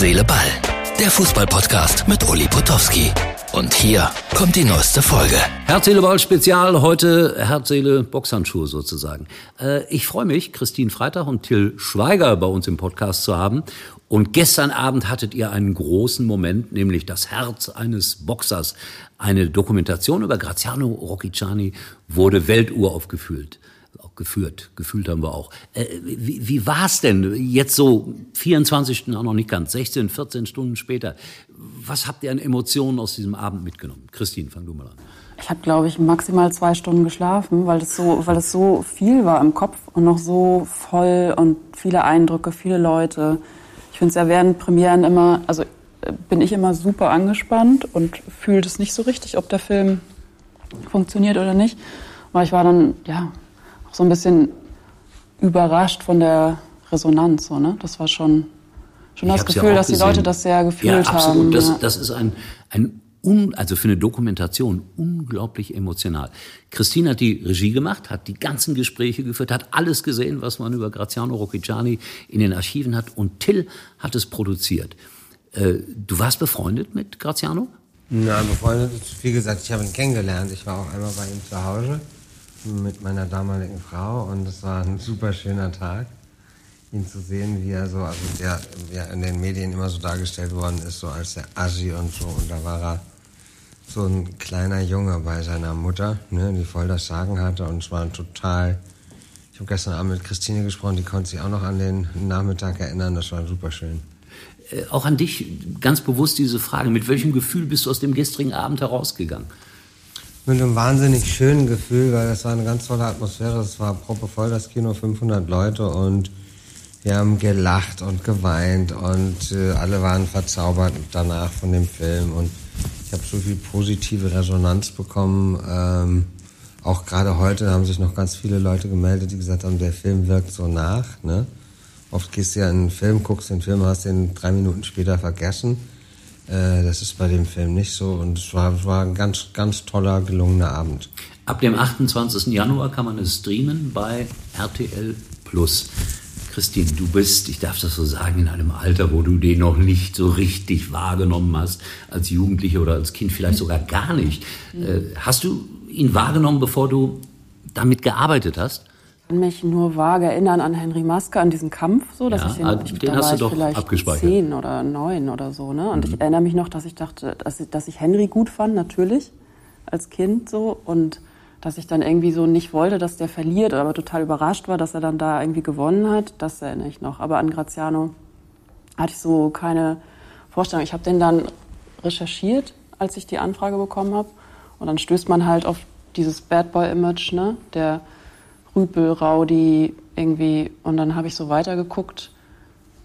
Seele, Ball. Der Fußballpodcast mit Uli Potowski. Und hier kommt die neueste Folge. Herz, Seele, Ball Spezial. Heute Herz, Seele, Boxhandschuhe sozusagen. Äh, ich freue mich, Christine Freitag und Till Schweiger bei uns im Podcast zu haben. Und gestern Abend hattet ihr einen großen Moment, nämlich das Herz eines Boxers. Eine Dokumentation über Graziano Rocchiciani wurde Weltuhr aufgeführt auch geführt. Gefühlt haben wir auch. Äh, wie wie war es denn jetzt so 24 Stunden, auch noch nicht ganz, 16, 14 Stunden später? Was habt ihr an Emotionen aus diesem Abend mitgenommen? Christine, fang du mal an. Ich habe, glaube ich, maximal zwei Stunden geschlafen, weil es so, weil es so viel war im Kopf und noch so voll und viele Eindrücke, viele Leute. Ich finde es ja während Premieren immer, also äh, bin ich immer super angespannt und fühle es nicht so richtig, ob der Film funktioniert oder nicht. Weil ich war dann, ja, auch so ein bisschen überrascht von der Resonanz. So, ne? Das war schon, schon das Gefühl, ja dass die Leute das sehr gefühlt ja, absolut. haben. Das, ja. das ist ein, ein un, also für eine Dokumentation unglaublich emotional. Christine hat die Regie gemacht, hat die ganzen Gespräche geführt, hat alles gesehen, was man über Graziano Rocchiciani in den Archiven hat und Till hat es produziert. Äh, du warst befreundet mit Graziano? Nein, befreundet, wie gesagt, ich habe ihn kennengelernt. Ich war auch einmal bei ihm zu Hause mit meiner damaligen Frau und es war ein super schöner Tag, ihn zu sehen, wie er so, also der, der in den Medien immer so dargestellt worden ist, so als der Assi und so. Und da war er so ein kleiner Junge bei seiner Mutter, ne, die voll das Sagen hatte und es war total. Ich habe gestern Abend mit Christine gesprochen, die konnte sich auch noch an den Nachmittag erinnern, das war super schön. Äh, auch an dich ganz bewusst diese Frage, mit welchem Gefühl bist du aus dem gestrigen Abend herausgegangen? Mit einem wahnsinnig schönen Gefühl, weil das war eine ganz tolle Atmosphäre. Es war proppevoll, das Kino, 500 Leute und wir haben gelacht und geweint und äh, alle waren verzaubert danach von dem Film und ich habe so viel positive Resonanz bekommen. Ähm, auch gerade heute haben sich noch ganz viele Leute gemeldet, die gesagt haben, der Film wirkt so nach. Ne? Oft gehst du ja in einen Film, guckst den Film, hast den drei Minuten später vergessen. Äh, das ist bei dem Film nicht so und es war, war ein ganz, ganz toller, gelungener Abend. Ab dem 28. Januar kann man es streamen bei RTL Plus. Christine, du bist, ich darf das so sagen, in einem Alter, wo du den noch nicht so richtig wahrgenommen hast, als Jugendliche oder als Kind vielleicht sogar gar nicht. Äh, hast du ihn wahrgenommen, bevor du damit gearbeitet hast? Kann mich nur vage erinnern an Henry Maske, an diesen Kampf, so, dass ja, ich ah, ich, den hast du doch vielleicht abgespeichert. zehn oder neun oder so, ne? Und mhm. ich erinnere mich noch, dass ich dachte, dass ich, dass ich Henry gut fand, natürlich, als Kind so, und dass ich dann irgendwie so nicht wollte, dass der verliert, aber total überrascht war, dass er dann da irgendwie gewonnen hat, das erinnere ich noch. Aber an Graziano hatte ich so keine Vorstellung. Ich habe den dann recherchiert, als ich die Anfrage bekommen habe, und dann stößt man halt auf dieses Bad Boy Image, ne? Der Rüpel, Raudi, irgendwie. Und dann habe ich so weitergeguckt,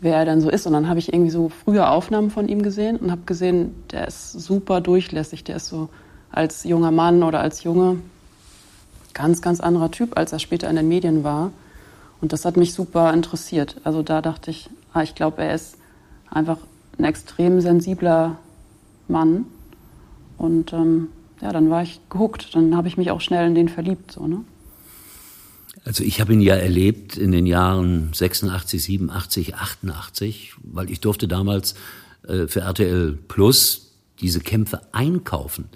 wer er denn so ist. Und dann habe ich irgendwie so frühe Aufnahmen von ihm gesehen und habe gesehen, der ist super durchlässig. Der ist so als junger Mann oder als Junge ganz, ganz anderer Typ, als er später in den Medien war. Und das hat mich super interessiert. Also da dachte ich, ah, ich glaube, er ist einfach ein extrem sensibler Mann. Und ähm, ja, dann war ich gehuckt. Dann habe ich mich auch schnell in den verliebt. So, ne? Also ich habe ihn ja erlebt in den Jahren 86, 87, 88, weil ich durfte damals äh, für RTL Plus diese Kämpfe einkaufen.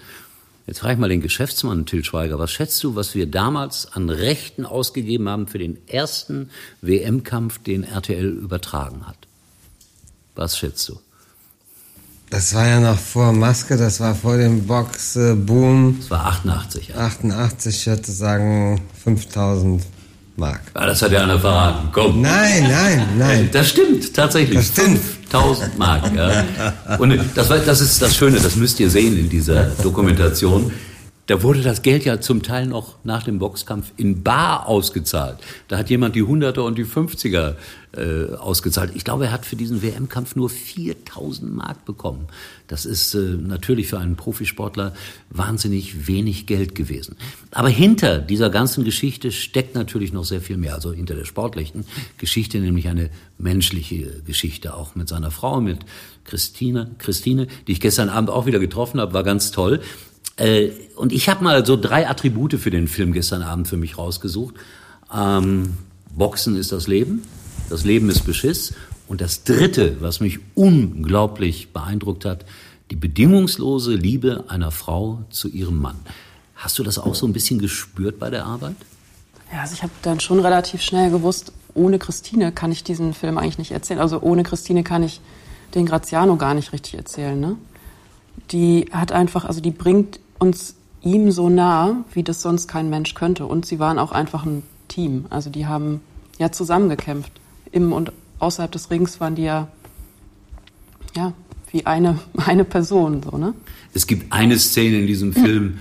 Jetzt frage ich mal den Geschäftsmann Till Schweiger, was schätzt du, was wir damals an Rechten ausgegeben haben für den ersten WM-Kampf, den RTL übertragen hat? Was schätzt du? Das war ja noch vor Maske, das war vor dem Box-Boom. Das war 88. Ja. 88, ich würde sagen 5000 Mark. Ja, das hat ja einer verraten. Komm. Nein, nein, nein. Das stimmt, tatsächlich. Das stimmt. 5000 Mark. Ja. Und das, das ist das Schöne, das müsst ihr sehen in dieser Dokumentation. Da wurde das Geld ja zum Teil noch nach dem Boxkampf in Bar ausgezahlt. Da hat jemand die Hunderter und die Fünfziger äh, ausgezahlt. Ich glaube, er hat für diesen WM-Kampf nur 4000 Mark bekommen. Das ist äh, natürlich für einen Profisportler wahnsinnig wenig Geld gewesen. Aber hinter dieser ganzen Geschichte steckt natürlich noch sehr viel mehr. Also hinter der sportlichen Geschichte, nämlich eine menschliche Geschichte, auch mit seiner Frau, mit Christine, Christine, die ich gestern Abend auch wieder getroffen habe, war ganz toll. Äh, und ich habe mal so drei Attribute für den Film gestern Abend für mich rausgesucht. Ähm, Boxen ist das Leben, das Leben ist Beschiss Und das Dritte, was mich unglaublich beeindruckt hat, die bedingungslose Liebe einer Frau zu ihrem Mann. Hast du das auch so ein bisschen gespürt bei der Arbeit? Ja, also ich habe dann schon relativ schnell gewusst, ohne Christine kann ich diesen Film eigentlich nicht erzählen. Also ohne Christine kann ich den Graziano gar nicht richtig erzählen. Ne? Die hat einfach, also die bringt uns ihm so nah, wie das sonst kein Mensch könnte. Und sie waren auch einfach ein Team. Also die haben ja zusammengekämpft. Im und außerhalb des Rings waren die ja, ja wie eine, eine Person. So, ne? Es gibt eine Szene in diesem Film,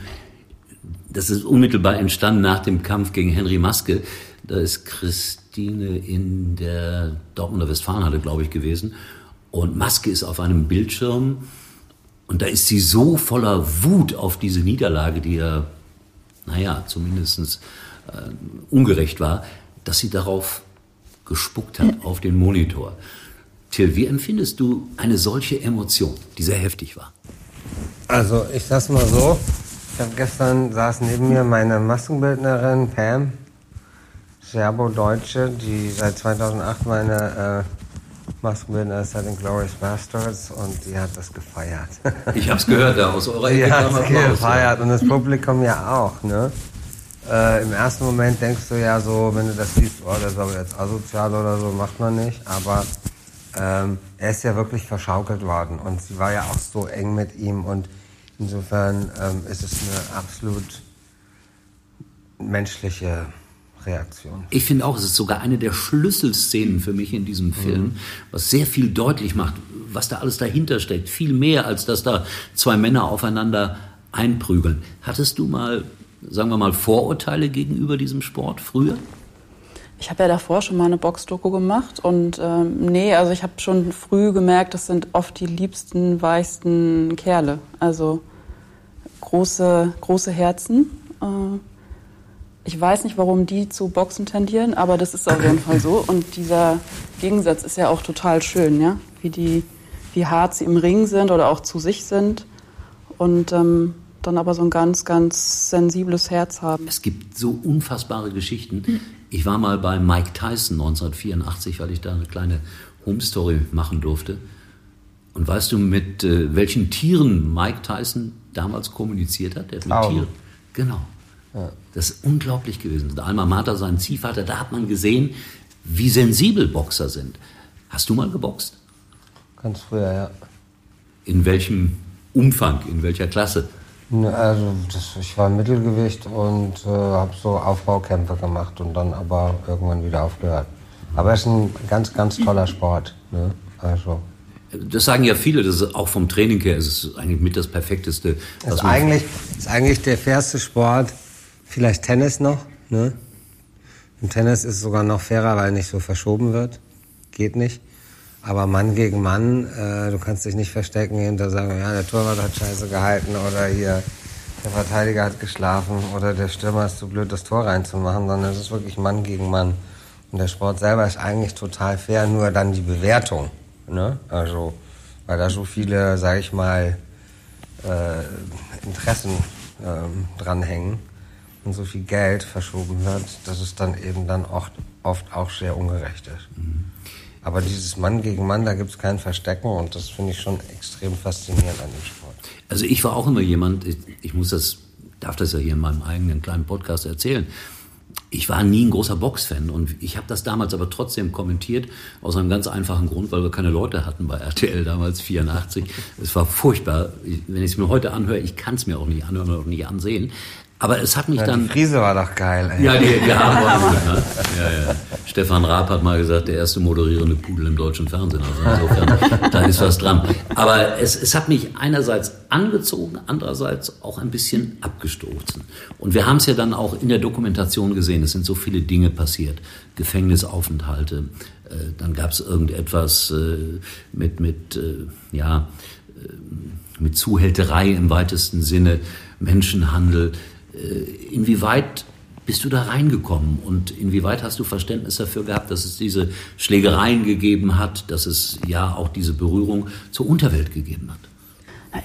das ist unmittelbar entstanden nach dem Kampf gegen Henry Maske. Da ist Christine in der Dortmunder Westfalenhalle, glaube ich, gewesen. Und Maske ist auf einem Bildschirm und da ist sie so voller Wut auf diese Niederlage, die ja, naja, zumindest äh, ungerecht war, dass sie darauf gespuckt hat, auf den Monitor. Till, wie empfindest du eine solche Emotion, die sehr heftig war? Also, ich sag's mal so. Ich habe gestern saß neben mir meine Maskenbildnerin Pam, Serbo-Deutsche, die seit 2008 meine ist halt in Glorious Bastards und die hat das gefeiert. Ich hab's gehört, da aus eurer Ecke Die hat es gefeiert und das Publikum ja auch, ne? Äh, Im ersten Moment denkst du ja so, wenn du das siehst, oh, das ist aber jetzt asozial oder so, macht man nicht. Aber ähm, er ist ja wirklich verschaukelt worden und sie war ja auch so eng mit ihm und insofern ähm, ist es eine absolut menschliche Reaktion. Ich finde auch, es ist sogar eine der Schlüsselszenen für mich in diesem Film, mhm. was sehr viel deutlich macht, was da alles dahinter steckt. Viel mehr, als dass da zwei Männer aufeinander einprügeln. Hattest du mal, sagen wir mal, Vorurteile gegenüber diesem Sport früher? Ich habe ja davor schon mal eine Boxdoku gemacht und ähm, nee, also ich habe schon früh gemerkt, das sind oft die liebsten, weichsten Kerle. Also große, große Herzen. Äh, ich weiß nicht, warum die zu Boxen tendieren, aber das ist auf jeden Fall so. Und dieser Gegensatz ist ja auch total schön, ja, wie die, wie hart sie im Ring sind oder auch zu sich sind und ähm, dann aber so ein ganz, ganz sensibles Herz haben. Es gibt so unfassbare Geschichten. Ich war mal bei Mike Tyson 1984, weil ich da eine kleine Home Story machen durfte. Und weißt du, mit äh, welchen Tieren Mike Tyson damals kommuniziert hat? Der hat mit Tieren. Genau. Das ist unglaublich gewesen. Der Alma Mater, sein Ziehvater, da hat man gesehen, wie sensibel Boxer sind. Hast du mal geboxt? Ganz früher, ja. In welchem Umfang, in welcher Klasse? Also das, ich war im Mittelgewicht und äh, habe so Aufbaukämpfe gemacht und dann aber irgendwann wieder aufgehört. Aber es ist ein ganz, ganz toller Sport. Ne? Also. Das sagen ja viele, das ist auch vom Training her ist es eigentlich mit das perfekteste. Das ist eigentlich, ist eigentlich der fairste Sport, Vielleicht Tennis noch. Ne? Im Tennis ist es sogar noch fairer, weil nicht so verschoben wird. Geht nicht. Aber Mann gegen Mann, äh, du kannst dich nicht verstecken hinter sagen, ja, der Torwart hat scheiße gehalten oder hier der Verteidiger hat geschlafen oder der Stürmer ist zu blöd, das Tor reinzumachen, sondern es ist wirklich Mann gegen Mann. Und der Sport selber ist eigentlich total fair, nur dann die Bewertung. Ne? Also, weil da so viele, sag ich mal, äh, Interessen ähm, dranhängen und so viel Geld verschoben wird, dass es dann eben dann oft, oft auch sehr ungerecht ist. Mhm. Aber dieses Mann gegen Mann, da gibt es kein Verstecken und das finde ich schon extrem faszinierend an dem Sport. Also ich war auch immer jemand, ich, ich muss das, darf das ja hier in meinem eigenen kleinen Podcast erzählen. Ich war nie ein großer Boxfan und ich habe das damals aber trotzdem kommentiert, aus einem ganz einfachen Grund, weil wir keine Leute hatten bei RTL damals, 84. Es war furchtbar. Wenn ich es mir heute anhöre, ich kann es mir auch nicht anhören oder auch nicht ansehen. Aber es hat mich ja, dann. Die Friese war doch geil, ey. Ja, die, die haben wir ne? ja, ja. Stefan Raab hat mal gesagt, der erste moderierende Pudel im deutschen Fernsehen. Also insofern, da ist was dran. Aber es, es hat mich einerseits angezogen, andererseits auch ein bisschen abgestoßen. Und wir haben es ja dann auch in der Dokumentation gesehen. Es sind so viele Dinge passiert. Gefängnisaufenthalte. Äh, dann gab es irgendetwas äh, mit, mit, äh, ja, mit Zuhälterei im weitesten Sinne, Menschenhandel. Äh, inwieweit bist du da reingekommen und inwieweit hast du Verständnis dafür gehabt, dass es diese Schlägereien gegeben hat, dass es ja auch diese Berührung zur Unterwelt gegeben hat?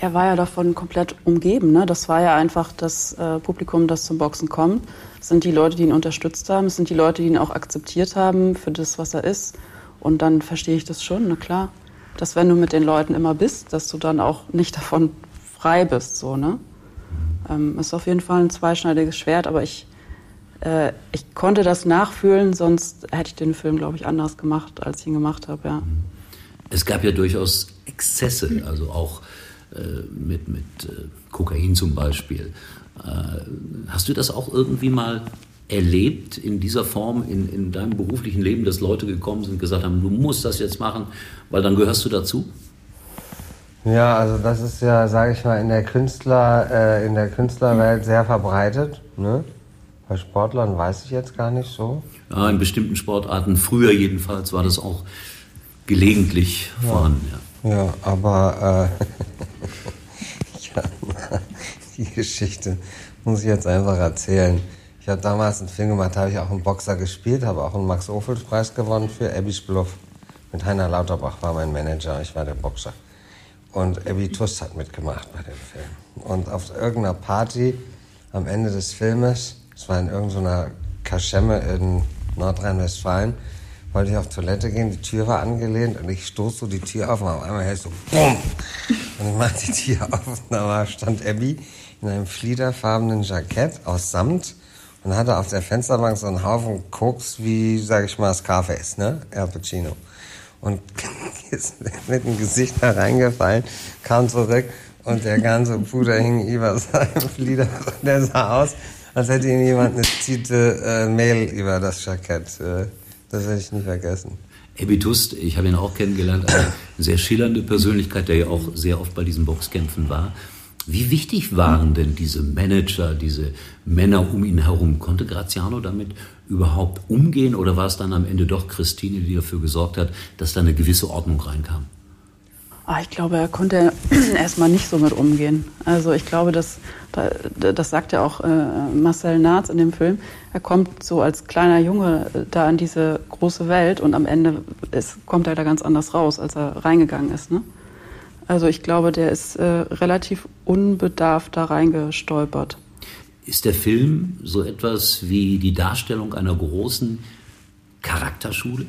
Er war ja davon komplett umgeben. Ne? Das war ja einfach das äh, Publikum, das zum Boxen kommt. Das sind die Leute, die ihn unterstützt haben. Es sind die Leute, die ihn auch akzeptiert haben für das, was er ist. Und dann verstehe ich das schon, na klar. Dass wenn du mit den Leuten immer bist, dass du dann auch nicht davon frei bist, so, ne? Ähm, ist auf jeden Fall ein zweischneidiges Schwert, aber ich, äh, ich konnte das nachfühlen, sonst hätte ich den Film, glaube ich, anders gemacht, als ich ihn gemacht habe, ja. Es gab ja durchaus Exzesse, also auch äh, mit, mit äh, Kokain zum Beispiel. Äh, hast du das auch irgendwie mal erlebt in dieser Form in, in deinem beruflichen Leben, dass Leute gekommen sind und gesagt haben, du musst das jetzt machen, weil dann gehörst du dazu? Ja, also das ist ja, sage ich mal, in der Künstler, äh, in der Künstlerwelt sehr verbreitet. Ne? Bei Sportlern weiß ich jetzt gar nicht so. Ja, in bestimmten Sportarten, früher jedenfalls, war das auch gelegentlich ja. vorhanden. Ja, ja aber äh, ja, die Geschichte muss ich jetzt einfach erzählen. Ich habe damals einen Film gemacht, habe ich auch einen Boxer gespielt, habe auch einen Max-Ophüls-Preis gewonnen für Abby Spluff. Mit Heiner Lauterbach war mein Manager, ich war der Boxer. Und Abby Tust hat mitgemacht bei dem Film. Und auf irgendeiner Party am Ende des Filmes, es war in irgendeiner Kaschemme in Nordrhein-Westfalen, wollte ich auf Toilette gehen, die Tür war angelehnt und ich stoße so die Tür auf und auf einmal hält so BUM! Und ich mache die Tür auf und da stand Abby in einem fliederfarbenen Jackett aus Samt und hatte auf der Fensterbank so einen Haufen Koks wie, sag ich mal, Scarface, ne? Al Pacino und ist mit dem Gesicht da reingefallen, kam zurück und der ganze Puder hing über seinem Flieder. Der sah aus, als hätte ihm jemand eine Ziete äh, Mehl über das Jackett. Äh, das werde ich nie vergessen. Ebi Tust, ich habe ihn auch kennengelernt, eine sehr schillernde Persönlichkeit, der ja auch sehr oft bei diesen Boxkämpfen war. Wie wichtig waren denn diese Manager, diese Männer um ihn herum? Konnte Graziano damit überhaupt umgehen oder war es dann am Ende doch Christine, die dafür gesorgt hat, dass da eine gewisse Ordnung reinkam? Ah, ich glaube, er konnte erstmal nicht so mit umgehen. Also ich glaube, das, das sagt ja auch äh, Marcel Naatz in dem Film. Er kommt so als kleiner Junge da in diese große Welt und am Ende ist, kommt er da ganz anders raus, als er reingegangen ist. Ne? Also ich glaube, der ist äh, relativ unbedarft da reingestolpert. Ist der Film so etwas wie die Darstellung einer großen Charakterschule?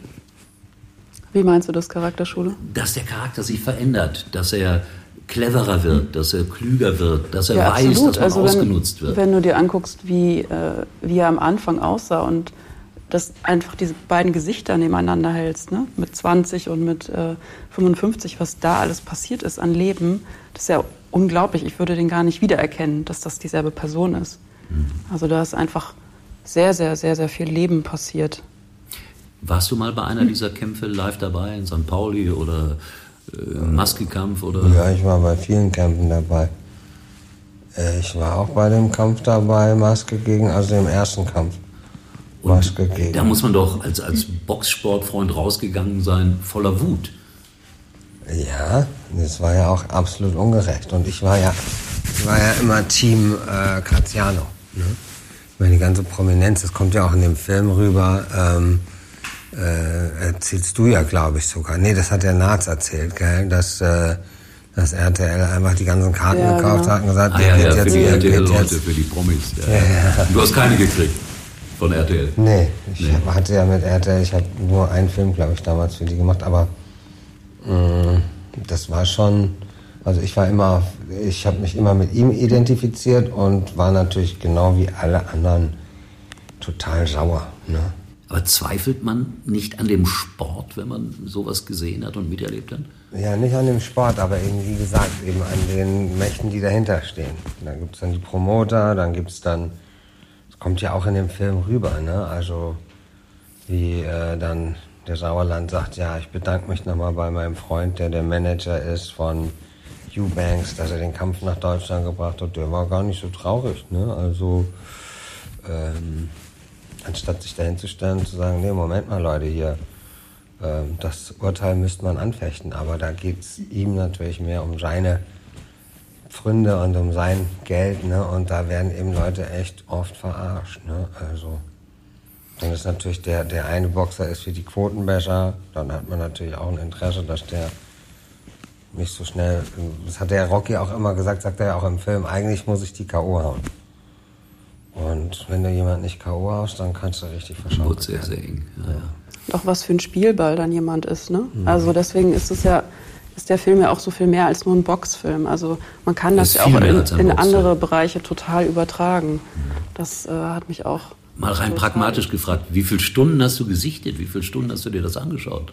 Wie meinst du das Charakterschule? Dass der Charakter sich verändert, dass er cleverer wird, dass er klüger wird, dass er ja, weiß, absolut. dass man also ausgenutzt wenn, wird. Wenn du dir anguckst, wie, äh, wie er am Anfang aussah und dass einfach diese beiden Gesichter nebeneinander hältst, ne? mit 20 und mit äh, 55, was da alles passiert ist an Leben, das ist ja unglaublich. Ich würde den gar nicht wiedererkennen, dass das dieselbe Person ist. Mhm. Also da ist einfach sehr, sehr, sehr, sehr viel Leben passiert. Warst du mal bei einer dieser Kämpfe live dabei, in St. Pauli oder äh, Maske-Kampf? Ja, ich war bei vielen Kämpfen dabei. Äh, ich war auch bei dem Kampf dabei, Maske gegen, also dem ersten Kampf. Und da muss man doch als, als Boxsportfreund rausgegangen sein, voller Wut. Ja, das war ja auch absolut ungerecht. Und ich war ja, ich war ja immer Team äh, Graziano. Ne? meine, die ganze Prominenz, das kommt ja auch in dem Film rüber. Ähm, äh, erzählst du ja, glaube ich, sogar. Nee, das hat der Naz erzählt, gell? Dass, äh, dass RTL einfach die ganzen Karten ja, gekauft genau. hat und gesagt, ah, der ja, wird ja, jetzt für die RTL-Leute, für die Promis. Ja. Ja, Du hast keine gekriegt von RTL? Nee, ich nee. hatte ja mit RTL, ich habe nur einen Film, glaube ich, damals für die gemacht, aber mh, mm, das war schon, also ich war immer, ich habe mich immer mit ihm identifiziert und war natürlich genau wie alle anderen total sauer. Ne? Aber zweifelt man nicht an dem Sport, wenn man sowas gesehen hat und miterlebt hat? Ja, nicht an dem Sport, aber eben, wie gesagt, eben an den Mächten, die dahinter stehen. Da gibt es dann die Promoter, dann gibt es dann kommt ja auch in dem Film rüber, ne? Also wie äh, dann der Sauerland sagt, ja, ich bedanke mich nochmal bei meinem Freund, der der Manager ist von Eubanks, dass er den Kampf nach Deutschland gebracht hat. Der war gar nicht so traurig, ne? Also ähm, anstatt sich dahin zu stellen und zu sagen, nee, Moment mal, Leute, hier, ähm, das Urteil müsste man anfechten, aber da geht es ihm natürlich mehr um seine Pfründe und um sein Geld, ne? Und da werden eben Leute echt oft verarscht, ne? Also, dann ist natürlich der, der eine Boxer ist für die Quotenbecher, dann hat man natürlich auch ein Interesse, dass der nicht so schnell, das hat der Rocky auch immer gesagt, sagt er ja auch im Film, eigentlich muss ich die K.O. hauen. Und wenn du jemand nicht K.O. haust, dann kannst du richtig verschauen. sehr, sehr eng. Ja, ja. auch was für ein Spielball dann jemand ist. Ne? Mhm. Also deswegen ist es ja ist der Film ja auch so viel mehr als nur ein Boxfilm. Also man kann das, das ja auch in, in andere Bereiche total übertragen. Das äh, hat mich auch. Mal rein pragmatisch gefragt, wie viele Stunden hast du gesichtet? Wie viele Stunden hast du dir das angeschaut?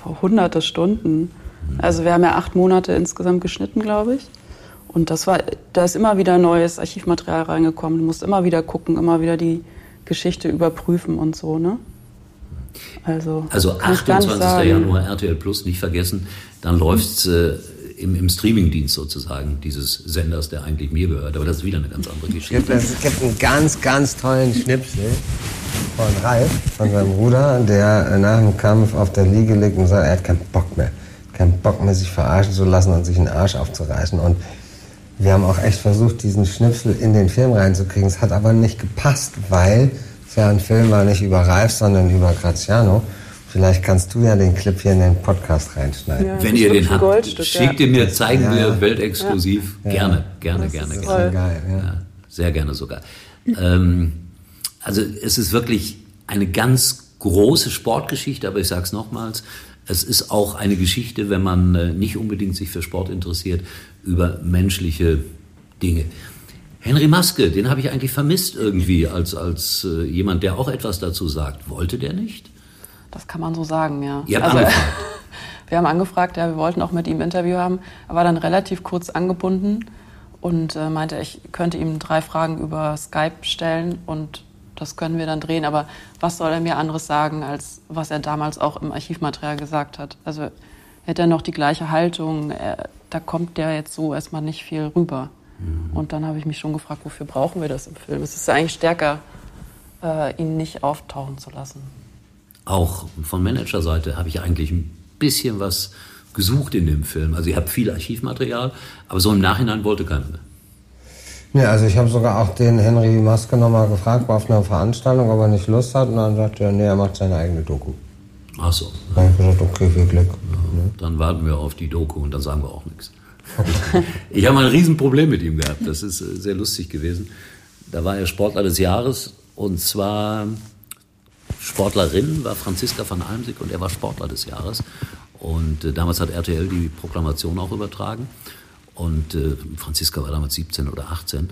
Vor hunderte Stunden. Also wir haben ja acht Monate insgesamt geschnitten, glaube ich. Und das war, da ist immer wieder neues Archivmaterial reingekommen. Du musst immer wieder gucken, immer wieder die Geschichte überprüfen und so, ne? Also, also 28. Januar RTL Plus, nicht vergessen, dann läuft es äh, im, im Streamingdienst sozusagen dieses Senders, der eigentlich mir gehört. Aber das ist wieder eine ganz andere Geschichte. Es gibt, es gibt einen ganz, ganz tollen Schnipsel von Ralf, von seinem Bruder, der nach dem Kampf auf der Liege liegt und sagt, er hat keinen Bock mehr. Keinen Bock mehr, sich verarschen zu lassen und sich einen Arsch aufzureißen. Und wir haben auch echt versucht, diesen Schnipsel in den Film reinzukriegen. Es hat aber nicht gepasst, weil Film war nicht über Ralf, sondern über Graziano. Vielleicht kannst du ja den Clip hier in den Podcast reinschneiden. Ja, Wenn ihr den habt, schickt ihn mir, zeigen ja, wir weltexklusiv. Ja. Gerne, gerne, das gerne. gerne. Geil, ja. sehr gerne sogar. Ähm, also es ist wirklich eine ganz große Sportgeschichte, aber ich sage es nochmals, es ist auch eine Geschichte, wenn man äh, nicht unbedingt sich für Sport interessiert, über menschliche Dinge. Henry Maske, den habe ich eigentlich vermisst irgendwie als, als äh, jemand, der auch etwas dazu sagt. Wollte der nicht? Das kann man so sagen, ja. Ihr habt also, angefragt. wir haben angefragt, ja, wir wollten auch mit ihm ein Interview haben. Er war dann relativ kurz angebunden und äh, meinte, ich könnte ihm drei Fragen über Skype stellen und das können wir dann drehen. Aber was soll er mir anderes sagen, als was er damals auch im Archivmaterial gesagt hat? Also hätte er noch die gleiche Haltung, er, da kommt der jetzt so erstmal nicht viel rüber. Mhm. Und dann habe ich mich schon gefragt, wofür brauchen wir das im Film? Es ist eigentlich stärker, äh, ihn nicht auftauchen zu lassen. Auch von Managerseite habe ich eigentlich ein bisschen was gesucht in dem Film. Also ich habe viel Archivmaterial, aber so im Nachhinein wollte keiner mehr. Nee, also ich habe sogar auch den Henry Maske nochmal gefragt, war auf einer Veranstaltung, ob er nicht Lust hat. Und dann sagte er, nee, er macht seine eigene Doku. Ach so. Dann habe ich gesagt, okay, viel Glück. Ja, dann warten wir auf die Doku und dann sagen wir auch nichts. ich habe mal ein Riesenproblem mit ihm gehabt. Das ist äh, sehr lustig gewesen. Da war er Sportler des Jahres und zwar Sportlerin war Franziska van Almsig und er war Sportler des Jahres. Und äh, damals hat RTL die Proklamation auch übertragen. Und äh, Franziska war damals 17 oder 18.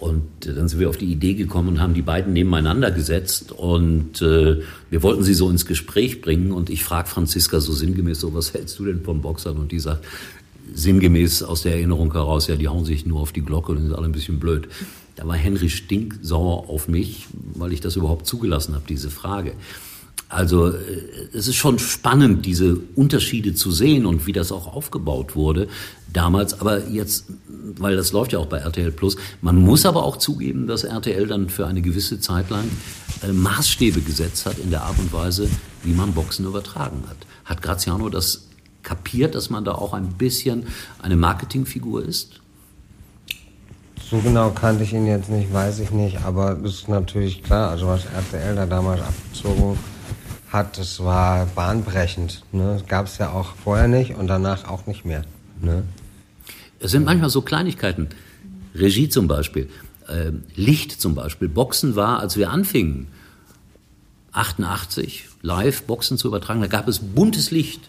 Und äh, dann sind wir auf die Idee gekommen und haben die beiden nebeneinander gesetzt und äh, wir wollten sie so ins Gespräch bringen und ich frage Franziska so sinngemäß so, was hältst du denn von Boxern? Und die sagt sinngemäß aus der Erinnerung heraus, ja, die hauen sich nur auf die Glocke und sind alle ein bisschen blöd. Da war Henry stinksauer auf mich, weil ich das überhaupt zugelassen habe, diese Frage. Also äh, es ist schon spannend, diese Unterschiede zu sehen und wie das auch aufgebaut wurde damals. Aber jetzt, weil das läuft ja auch bei RTL Plus, man muss aber auch zugeben, dass RTL dann für eine gewisse Zeit lang äh, Maßstäbe gesetzt hat in der Art und Weise, wie man Boxen übertragen hat. Hat Graziano das kapiert, dass man da auch ein bisschen eine Marketingfigur ist? So genau kannte ich ihn jetzt nicht, weiß ich nicht, aber es ist natürlich klar, also was RTL da damals abgezogen hat, das war bahnbrechend. Ne? Das gab es ja auch vorher nicht und danach auch nicht mehr. Ne? Es sind manchmal so Kleinigkeiten. Regie zum Beispiel, äh, Licht zum Beispiel. Boxen war, als wir anfingen, 88, live Boxen zu übertragen, da gab es buntes Licht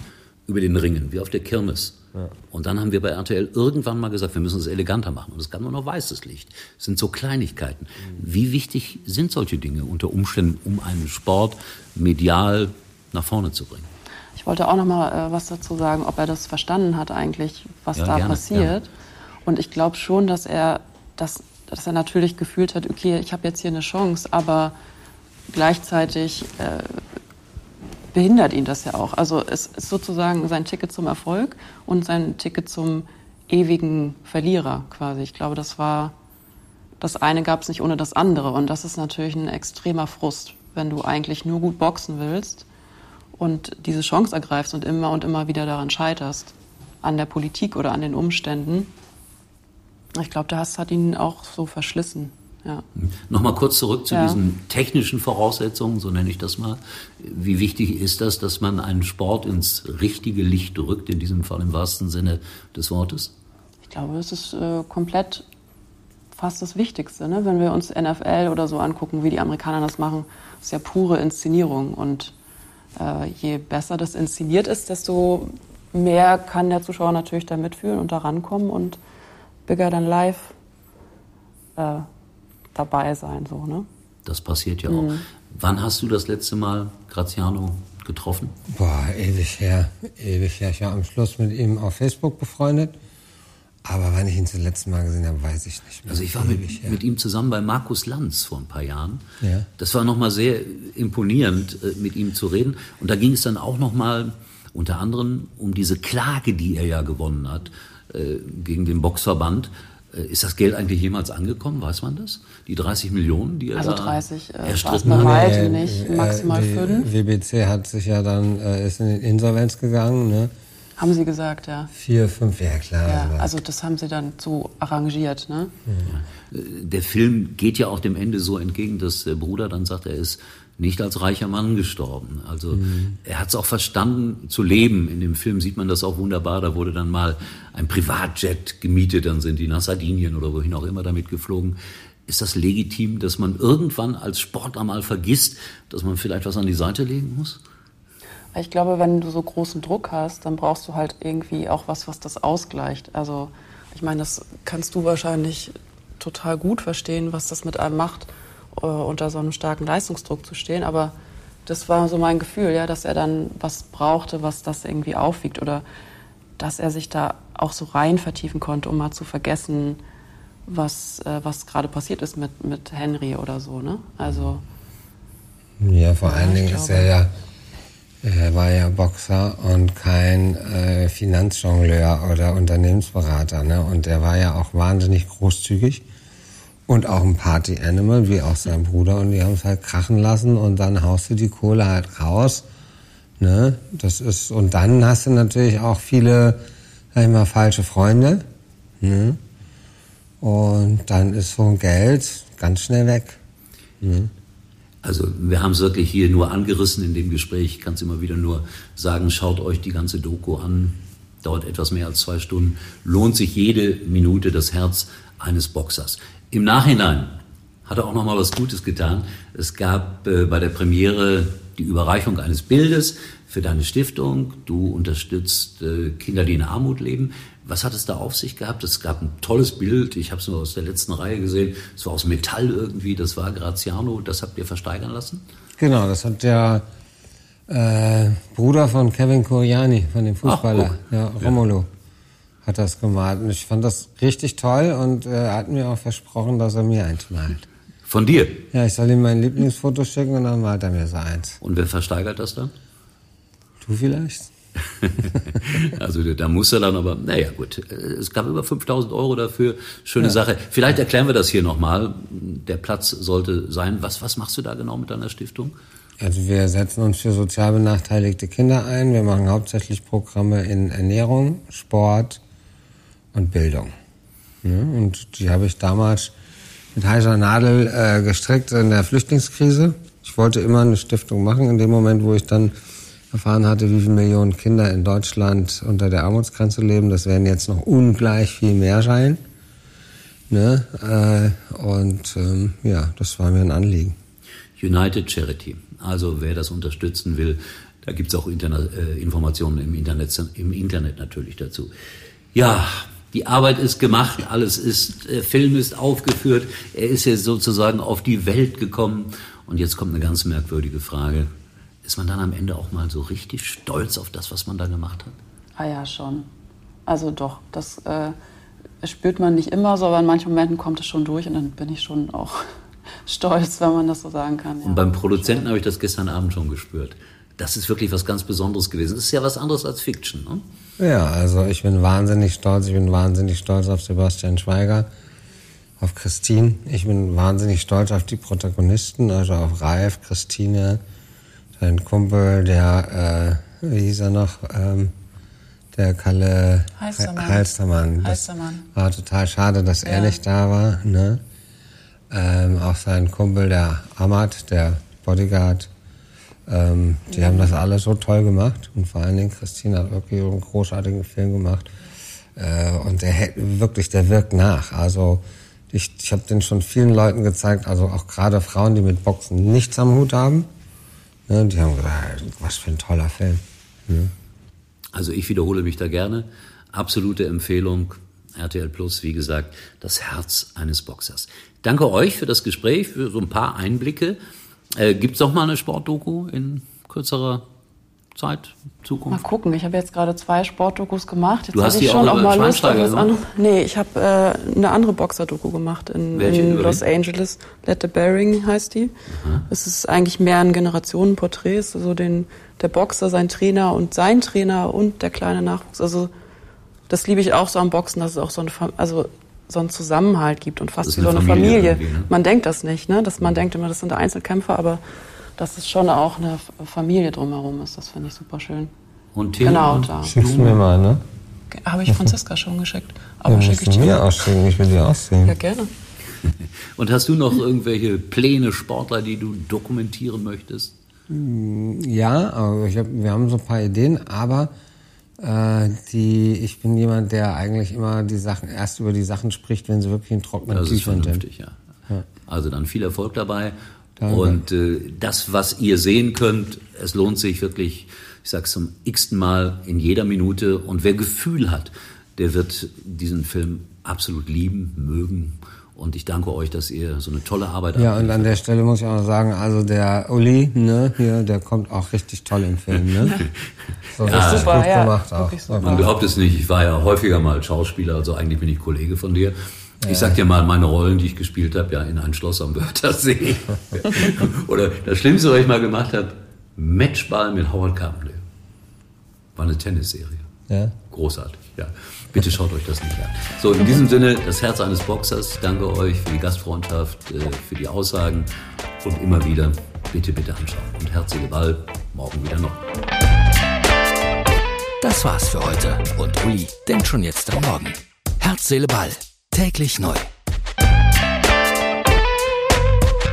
über den Ringen, wie auf der Kirmes. Ja. Und dann haben wir bei RTL irgendwann mal gesagt, wir müssen es eleganter machen. Und es gab nur noch weißes Licht. Das sind so Kleinigkeiten. Mhm. Wie wichtig sind solche Dinge unter Umständen, um einen Sport medial nach vorne zu bringen? Ich wollte auch noch mal äh, was dazu sagen, ob er das verstanden hat eigentlich, was ja, da gerne, passiert. Gerne. Und ich glaube schon, dass er, dass, dass er natürlich gefühlt hat, okay, ich habe jetzt hier eine Chance, aber gleichzeitig äh, behindert ihn das ja auch. Also es ist sozusagen sein Ticket zum Erfolg und sein Ticket zum ewigen Verlierer quasi. Ich glaube, das war, das eine gab es nicht ohne das andere. Und das ist natürlich ein extremer Frust, wenn du eigentlich nur gut boxen willst und diese Chance ergreifst und immer und immer wieder daran scheiterst, an der Politik oder an den Umständen. Ich glaube, das hat ihn auch so verschlissen. Ja. Nochmal kurz zurück zu ja. diesen technischen Voraussetzungen, so nenne ich das mal. Wie wichtig ist das, dass man einen Sport ins richtige Licht rückt, in diesem Fall im wahrsten Sinne des Wortes? Ich glaube, es ist äh, komplett fast das Wichtigste. Ne? Wenn wir uns NFL oder so angucken, wie die Amerikaner das machen, ist ja pure Inszenierung. Und äh, je besser das inszeniert ist, desto mehr kann der Zuschauer natürlich da mitfühlen und da rankommen und bigger than live äh, dabei sein. So, ne? Das passiert ja auch. Mhm. Wann hast du das letzte Mal Graziano getroffen? Boah, ewig her. Ewig her. Ich war am Schluss mit ihm auf Facebook befreundet. Aber wann ich ihn zum letzten Mal gesehen habe, weiß ich nicht mehr. Also ich war mit, mit, ihm zusammen bei Markus Lanz vor ein paar Jahren. Ja. Das war nochmal sehr imponierend, äh, mit ihm zu reden. Und da ging es dann auch nochmal unter anderem um diese Klage, die er ja gewonnen hat äh, gegen den Boxverband. Äh, ist das Geld eigentlich jemals angekommen? Weiß man das? Die 30 Millionen, die er also da 30, äh, erstritten hat? Bei nicht, maximal äh, 5. WBC hat sich ja dann, äh, ist in Insolvenz gegangen, ne? Haben Sie gesagt, ja. Vier, fünf, ja klar. Ja, also das haben Sie dann so arrangiert, ne? Ja. Der Film geht ja auch dem Ende so entgegen, dass der Bruder dann sagt, er ist nicht als reicher Mann gestorben. Also mhm. er hat es auch verstanden zu leben. In dem Film sieht man das auch wunderbar. Da wurde dann mal ein Privatjet gemietet, dann sind die nach Sardinien oder wohin auch immer damit geflogen. Ist das legitim, dass man irgendwann als Sportler mal vergisst, dass man vielleicht was an die Seite legen muss? Ich glaube, wenn du so großen Druck hast, dann brauchst du halt irgendwie auch was, was das ausgleicht. Also ich meine, das kannst du wahrscheinlich total gut verstehen, was das mit einem macht, äh, unter so einem starken Leistungsdruck zu stehen. Aber das war so mein Gefühl, ja, dass er dann was brauchte, was das irgendwie aufwiegt oder dass er sich da auch so rein vertiefen konnte, um mal zu vergessen, was, äh, was gerade passiert ist mit, mit Henry oder so. Ne? Also ja, vor ja, allen Dingen ist er ja er war ja Boxer und kein äh, Finanzjongleur oder Unternehmensberater. Ne? Und er war ja auch wahnsinnig großzügig und auch ein Party-Animal, wie auch sein Bruder. Und die haben es halt krachen lassen und dann haust du die Kohle halt raus. Ne? Das ist, und dann hast du natürlich auch viele, sag ich mal, falsche Freunde. Ne? Und dann ist so ein Geld ganz schnell weg. Ne? Also wir haben es wirklich hier nur angerissen in dem Gespräch. Ich kann es immer wieder nur sagen, schaut euch die ganze Doku an. Dauert etwas mehr als zwei Stunden. Lohnt sich jede Minute das Herz eines Boxers. Im Nachhinein hat er auch noch mal was Gutes getan. Es gab äh, bei der Premiere die Überreichung eines Bildes für deine Stiftung. Du unterstützt äh, Kinder, die in Armut leben. Was hat es da auf sich gehabt? Es gab ein tolles Bild, ich habe es nur aus der letzten Reihe gesehen. Es war aus Metall irgendwie, das war Graziano. Das habt ihr versteigern lassen? Genau, das hat der äh, Bruder von Kevin Coriani, von dem Fußballer, Ach, ja, Romolo. Hat das gemalt. Und ich fand das richtig toll und äh, er hat mir auch versprochen, dass er mir eins malt. Von dir? Ja, ich soll ihm mein Lieblingsfoto schicken und dann malt er mir so eins. Und wer versteigert das dann? Du vielleicht? also da muss er dann aber, naja gut, es gab über 5000 Euro dafür, schöne ja. Sache. Vielleicht erklären wir das hier nochmal. Der Platz sollte sein. Was, was machst du da genau mit deiner Stiftung? Also wir setzen uns für sozial benachteiligte Kinder ein. Wir machen hauptsächlich Programme in Ernährung, Sport und Bildung. und die habe ich damals mit heißer Nadel äh, gestrickt in der Flüchtlingskrise. Ich wollte immer eine Stiftung machen. In dem Moment, wo ich dann erfahren hatte, wie viele Millionen Kinder in Deutschland unter der Armutsgrenze leben. Das werden jetzt noch ungleich viel mehr sein. Ne? Äh, und ähm, ja, das war mir ein Anliegen. United Charity. Also wer das unterstützen will, da gibt es auch Internet, äh, Informationen im Internet, im Internet natürlich dazu. Ja, die Arbeit ist gemacht, alles ist, äh, Film ist aufgeführt, er ist jetzt sozusagen auf die Welt gekommen. Und jetzt kommt eine ganz merkwürdige Frage. Ist man dann am Ende auch mal so richtig stolz auf das, was man da gemacht hat? Ah ja, schon. Also doch, das äh, spürt man nicht immer so, aber in manchen Momenten kommt es schon durch und dann bin ich schon auch stolz, wenn man das so sagen kann. Ja. Und beim Produzenten habe ich das gestern Abend schon gespürt. Das ist wirklich was ganz Besonderes gewesen. Das ist ja was anderes als Fiction, ne? Ja, also ich bin wahnsinnig stolz. Ich bin wahnsinnig stolz auf Sebastian Schweiger, auf Christine. Ich bin wahnsinnig stolz auf die Protagonisten, also auf Ralf, Christine, sein Kumpel, der, äh, wie hieß er noch, ähm, der Kalle Heistermann. Heistermann. Das war total schade, dass ja. er nicht da war. Ne? Ähm, auch sein Kumpel, der Ahmad, der Bodyguard. Ähm, die mhm. haben das alle so toll gemacht. Und vor allen Dingen Christine hat wirklich einen großartigen Film gemacht. Äh, und der wirklich, der wirkt nach. Also ich, ich habe den schon vielen Leuten gezeigt, also auch gerade Frauen, die mit Boxen nichts am Hut haben. Ne, die haben gesagt, was für ein toller Film. Ne? Also ich wiederhole mich da gerne. Absolute Empfehlung. RTL Plus, wie gesagt, das Herz eines Boxers. Danke euch für das Gespräch, für so ein paar Einblicke. Äh, Gibt es noch mal eine Sportdoku in kürzerer Zeit, Zukunft? Mal gucken, ich habe jetzt gerade zwei Sportdokus gemacht. Jetzt Du hast hab ich die schon auch auch mal Lust auf was anderes. Nee, ich habe äh, eine andere Boxer-Doku gemacht in, in Los? Angeles. Let the Bearing heißt die. Es ist eigentlich mehr ein Generationenporträt, Es ist so den, der Boxer, sein Trainer und sein Trainer und der kleine Nachwuchs. Also das liebe ich auch so am Boxen, dass es auch so, ein, also, so einen Zusammenhalt gibt und fast wie so eine Familie Familie. ne? Man denkt das nicht, ne? Dass man denkt immer, das sind Einzelkämpfer, aber dass es schon auch eine Familie drumherum ist, das finde ich super schön. Und Theo? Genau, da. Schickst du mir mal, ne? Habe ich Franziska schon geschickt. Aber Ja, schicke ich dir. mir ausschicken, ich will die aussehen. Ja, gerne. Und hast du noch irgendwelche Pläne, Sportler, die du dokumentieren möchtest? Ja, aber ich hab, wir haben so ein paar Ideen, aber äh, die, ich bin jemand, der eigentlich immer die Sachen erst über die Sachen spricht, wenn sie wirklich in trockenen Das ist sind. vernünftig, ja. Also dann viel Erfolg dabei. Danke. Und äh, das, was ihr sehen könnt, es lohnt sich wirklich, ich sag's zum x-ten Mal in jeder Minute. Und wer Gefühl hat, der wird diesen Film absolut lieben, mögen. Und ich danke euch, dass ihr so eine tolle Arbeit Ja, und an der Stelle muss ich auch noch sagen, also der Uli, ne, hier, der kommt auch richtig toll im Film, ne? So richtig super, gut ja, gemacht auch. wirklich super. Man glaubt es nicht, ich war ja häufiger mal Schauspieler, also eigentlich bin ich Kollege von dir. Ich sag dir mal meine Rollen, die ich gespielt habe, ja in ein Schloss am Wörthersee. Oder das Schlimmste, was ich mal gemacht habe, Matchball mit Howard Carpendale. War eine Tennisserie. Ja. Großartig, ja. Bitte schaut euch das nicht an. So, in diesem Sinne, das Herz eines Boxers. Danke euch für die Gastfreundschaft, äh, für die Aussagen und immer wieder bitte, bitte anschauen. Und herzliche Ball, morgen wieder noch. Das war's für heute. Und Uli denkt schon jetzt am Morgen. Herz, Seele, Ball. Täglich neu.